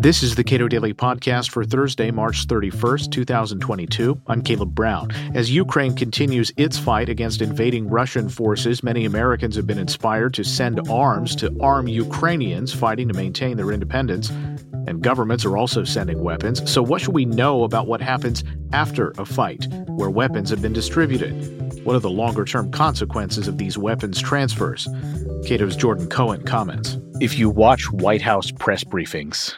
This is the Cato Daily Podcast for Thursday, March 31st, 2022. I'm Caleb Brown. As Ukraine continues its fight against invading Russian forces, many Americans have been inspired to send arms to arm Ukrainians fighting to maintain their independence. And governments are also sending weapons. So, what should we know about what happens after a fight where weapons have been distributed? What are the longer term consequences of these weapons transfers? Cato's Jordan Cohen comments. If you watch White House press briefings,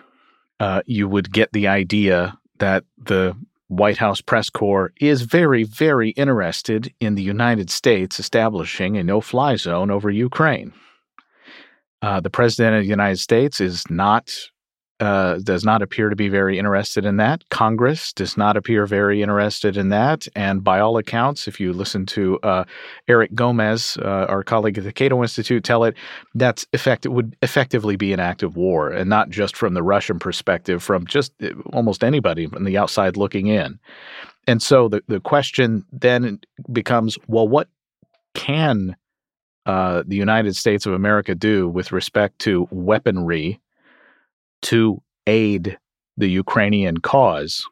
uh, you would get the idea that the White House press corps is very, very interested in the United States establishing a no fly zone over Ukraine. Uh, the President of the United States is not uh, does not appear to be very interested in that. Congress does not appear very interested in that. And by all accounts, if you listen to uh, Eric Gomez, uh, our colleague at the Cato Institute, tell it, that's effect would effectively be an act of war, and not just from the Russian perspective, from just uh, almost anybody on the outside looking in. And so the the question then becomes, well, what can uh, the United States of America do with respect to weaponry? To aid the Ukrainian cause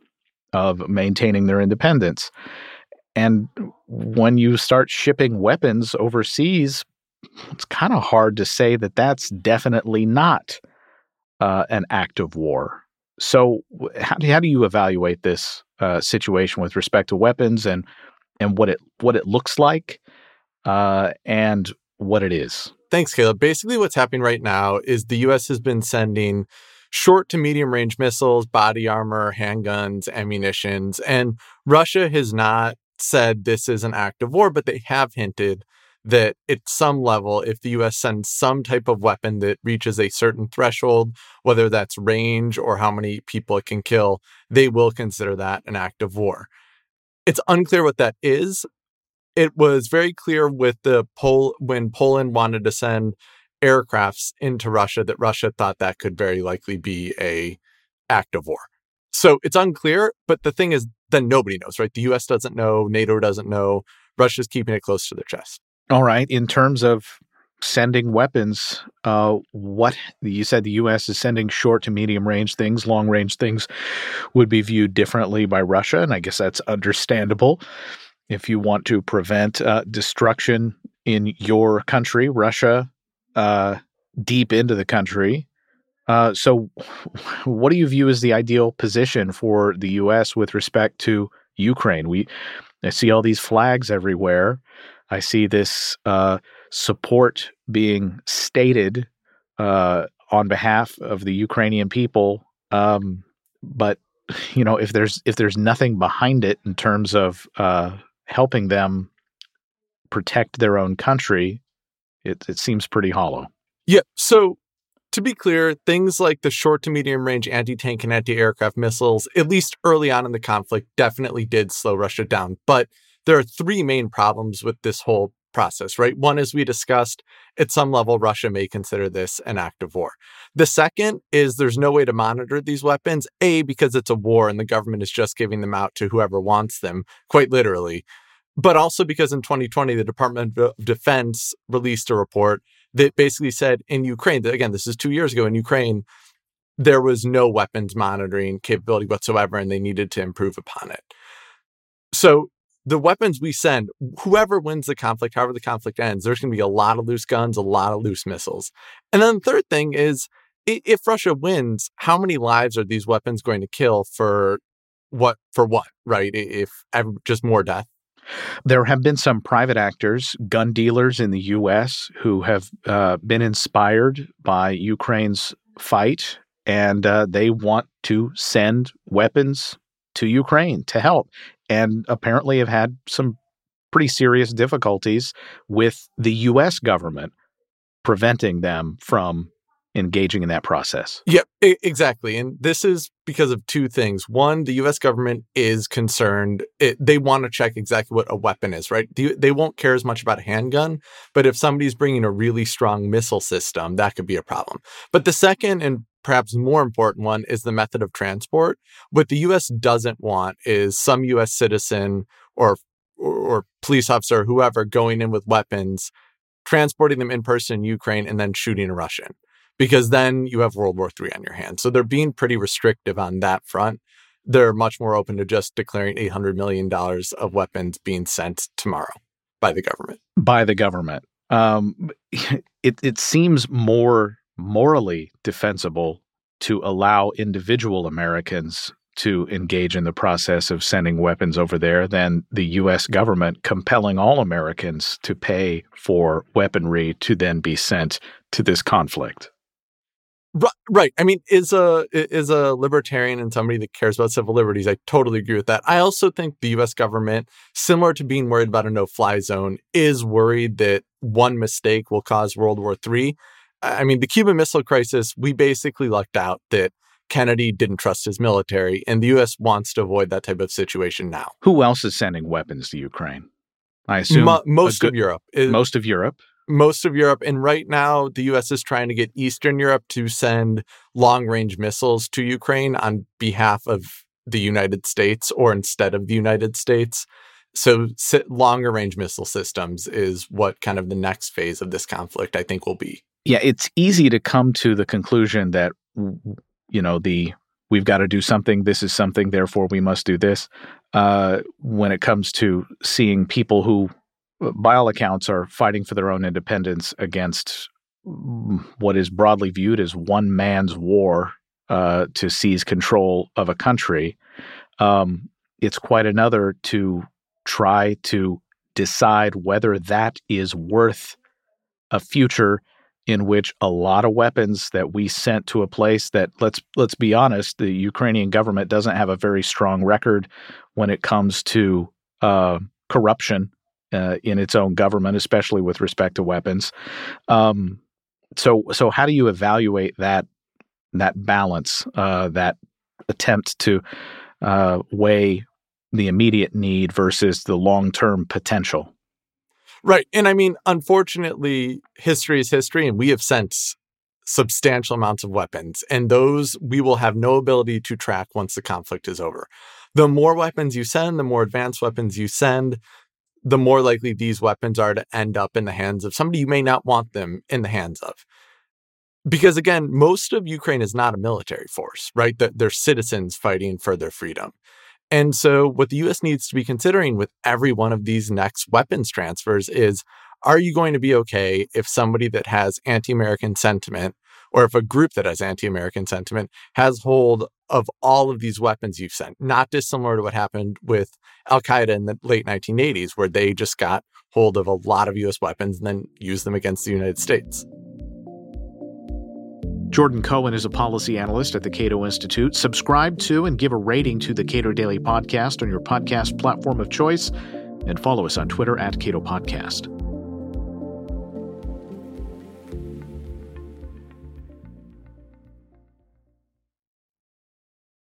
of maintaining their independence. And when you start shipping weapons overseas, it's kind of hard to say that that's definitely not uh, an act of war. So, how do, how do you evaluate this uh, situation with respect to weapons and and what it what it looks like uh, and what it is? Thanks, Caleb. Basically, what's happening right now is the U.S. has been sending short to medium range missiles, body armor, handguns, ammunitions. And Russia has not said this is an act of war, but they have hinted that at some level, if the US sends some type of weapon that reaches a certain threshold, whether that's range or how many people it can kill, they will consider that an act of war. It's unclear what that is. It was very clear with the Pol when Poland wanted to send aircrafts into Russia that Russia thought that could very likely be a act of war. So it's unclear, but the thing is then nobody knows, right? The US doesn't know, NATO doesn't know, Russia's keeping it close to their chest. All right. In terms of sending weapons, uh, what you said the U.S. is sending short to medium range things, long range things would be viewed differently by Russia, and I guess that's understandable. If you want to prevent uh, destruction in your country, Russia uh, deep into the country. Uh, so, what do you view as the ideal position for the U.S. with respect to Ukraine? We I see all these flags everywhere. I see this uh, support being stated uh, on behalf of the Ukrainian people. Um, but you know, if there's if there's nothing behind it in terms of uh, helping them protect their own country, it, it seems pretty hollow. Yeah. So to be clear, things like the short to medium range anti tank and anti aircraft missiles, at least early on in the conflict, definitely did slow Russia down. But there are three main problems with this whole process, right? One, as we discussed, at some level, Russia may consider this an act of war. The second is there's no way to monitor these weapons, A, because it's a war and the government is just giving them out to whoever wants them, quite literally but also because in 2020, the Department of Defense released a report that basically said in Ukraine, again, this is two years ago in Ukraine, there was no weapons monitoring capability whatsoever, and they needed to improve upon it. So the weapons we send, whoever wins the conflict, however the conflict ends, there's going to be a lot of loose guns, a lot of loose missiles. And then the third thing is if Russia wins, how many lives are these weapons going to kill for what for what, right? If just more death. There have been some private actors, gun dealers in the U.S., who have uh, been inspired by Ukraine's fight, and uh, they want to send weapons to Ukraine to help, and apparently have had some pretty serious difficulties with the U.S. government preventing them from engaging in that process. Yep, exactly. And this is because of two things. One, the US government is concerned. It, they want to check exactly what a weapon is, right? They, won't care as much about a handgun, but if somebody's bringing a really strong missile system, that could be a problem. But the second and perhaps more important one is the method of transport. What the US doesn't want is some US citizen or or, or police officer, or whoever, going in with weapons, transporting them in person in Ukraine, and then shooting a Russian because then you have World War III on your hands. So they're being pretty restrictive on that front. They're much more open to just declaring $800 million of weapons being sent tomorrow by the government. By the government. Um, it, it seems more morally defensible to allow individual Americans to engage in the process of sending weapons over there than the U.S. government compelling all Americans to pay for weaponry to then be sent to this conflict. Right. I mean, is a is a libertarian and somebody that cares about civil liberties. I totally agree with that. I also think the U.S. government, similar to being worried about a no-fly zone, is worried that one mistake will cause World War III. I mean, the Cuban Missile Crisis, we basically lucked out that Kennedy didn't trust his military, and the U.S. wants to avoid that type of situation now. Who else is sending weapons to Ukraine? I assume Mo- most good, of Europe. Eh most of Europe. Most of Europe. And right now, the U.S. is trying to get Eastern Europe to send long range missiles to Ukraine on behalf of the United States or instead of the United States. So, longer range missile systems is what kind of the next phase of this conflict, I think, will be. Yeah, it's easy to come to the conclusion that you know the we've got to do something this is something therefore we must do this uh, when it comes to seeing people who by all accounts are fighting for their own independence against what is broadly viewed as one man's war uh, to seize control of a country. Um, it's quite another to try to decide whether that is worth a future in which a lot of weapons that we sent to a place that let's let's be honest, the Ukrainian government doesn't have a very strong record when it comes to uh, corruption uh, in its own government, especially with respect to weapons. Um, so so how do you evaluate that that balance, uh, that attempt to uh, weigh the immediate need versus the long term potential? Right. And I mean, unfortunately, history is history, and we have sent substantial amounts of weapons, and those we will have no ability to track once the conflict is over. The more weapons you send, the more advanced weapons you send, the more likely these weapons are to end up in the hands of somebody you may not want them in the hands of. Because again, most of Ukraine is not a military force, right? They're citizens fighting for their freedom. And so, what the US needs to be considering with every one of these next weapons transfers is are you going to be okay if somebody that has anti American sentiment, or if a group that has anti American sentiment has hold of all of these weapons you've sent? Not dissimilar to what happened with Al Qaeda in the late 1980s, where they just got hold of a lot of US weapons and then used them against the United States. Jordan Cohen is a policy analyst at the Cato Institute. Subscribe to and give a rating to the Cato Daily Podcast on your podcast platform of choice, and follow us on Twitter at Cato Podcast.